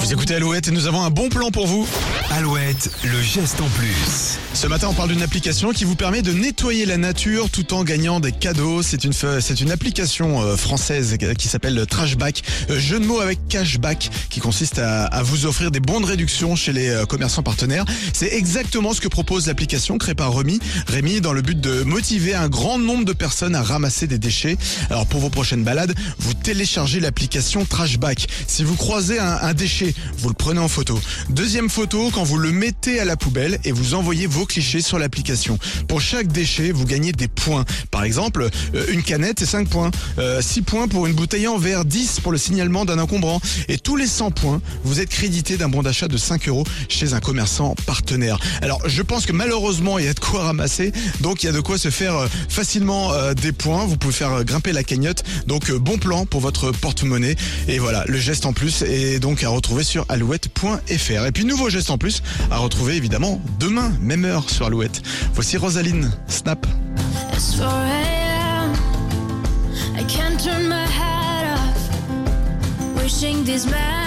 Vous écoutez Alouette et nous avons un bon plan pour vous. Alouette, le geste en plus. Ce matin, on parle d'une application qui vous permet de nettoyer la nature tout en gagnant des cadeaux. C'est une, c'est une application euh, française qui s'appelle Trashback. Euh, Jeu de mots avec cashback qui consiste à, à vous offrir des bons de réduction chez les euh, commerçants partenaires. C'est exactement ce que propose l'application créée par Rémi. Rémi, dans le but de motiver un grand nombre de personnes à ramasser des déchets. Alors pour vos prochaines balades, vous téléchargez l'application Trashback. Si vous croisez un, un déchet, vous le prenez en photo. Deuxième photo, quand vous le mettez à la poubelle et vous envoyez vos clichés sur l'application. Pour chaque déchet, vous gagnez des points. Par exemple, euh, une canette, c'est 5 points. Euh, 6 points pour une bouteille en verre, 10 pour le signalement d'un encombrant. Et tous les 100 points, vous êtes crédité d'un bon d'achat de 5 euros chez un commerçant partenaire. Alors, je pense que malheureusement, il y a de quoi ramasser. Donc, il y a de quoi se faire euh, facilement euh, des points. Vous pouvez faire euh, grimper la cagnotte. Donc, euh, bon plan pour votre porte-monnaie. Et voilà, le geste en plus est donc à retrouver sur alouette.fr. Et puis, nouveau geste en plus à retrouver évidemment demain, même heure sur Alouette. Voici Rosaline, Snap. It's 4 a.m. I can't turn my head off. Wishing these men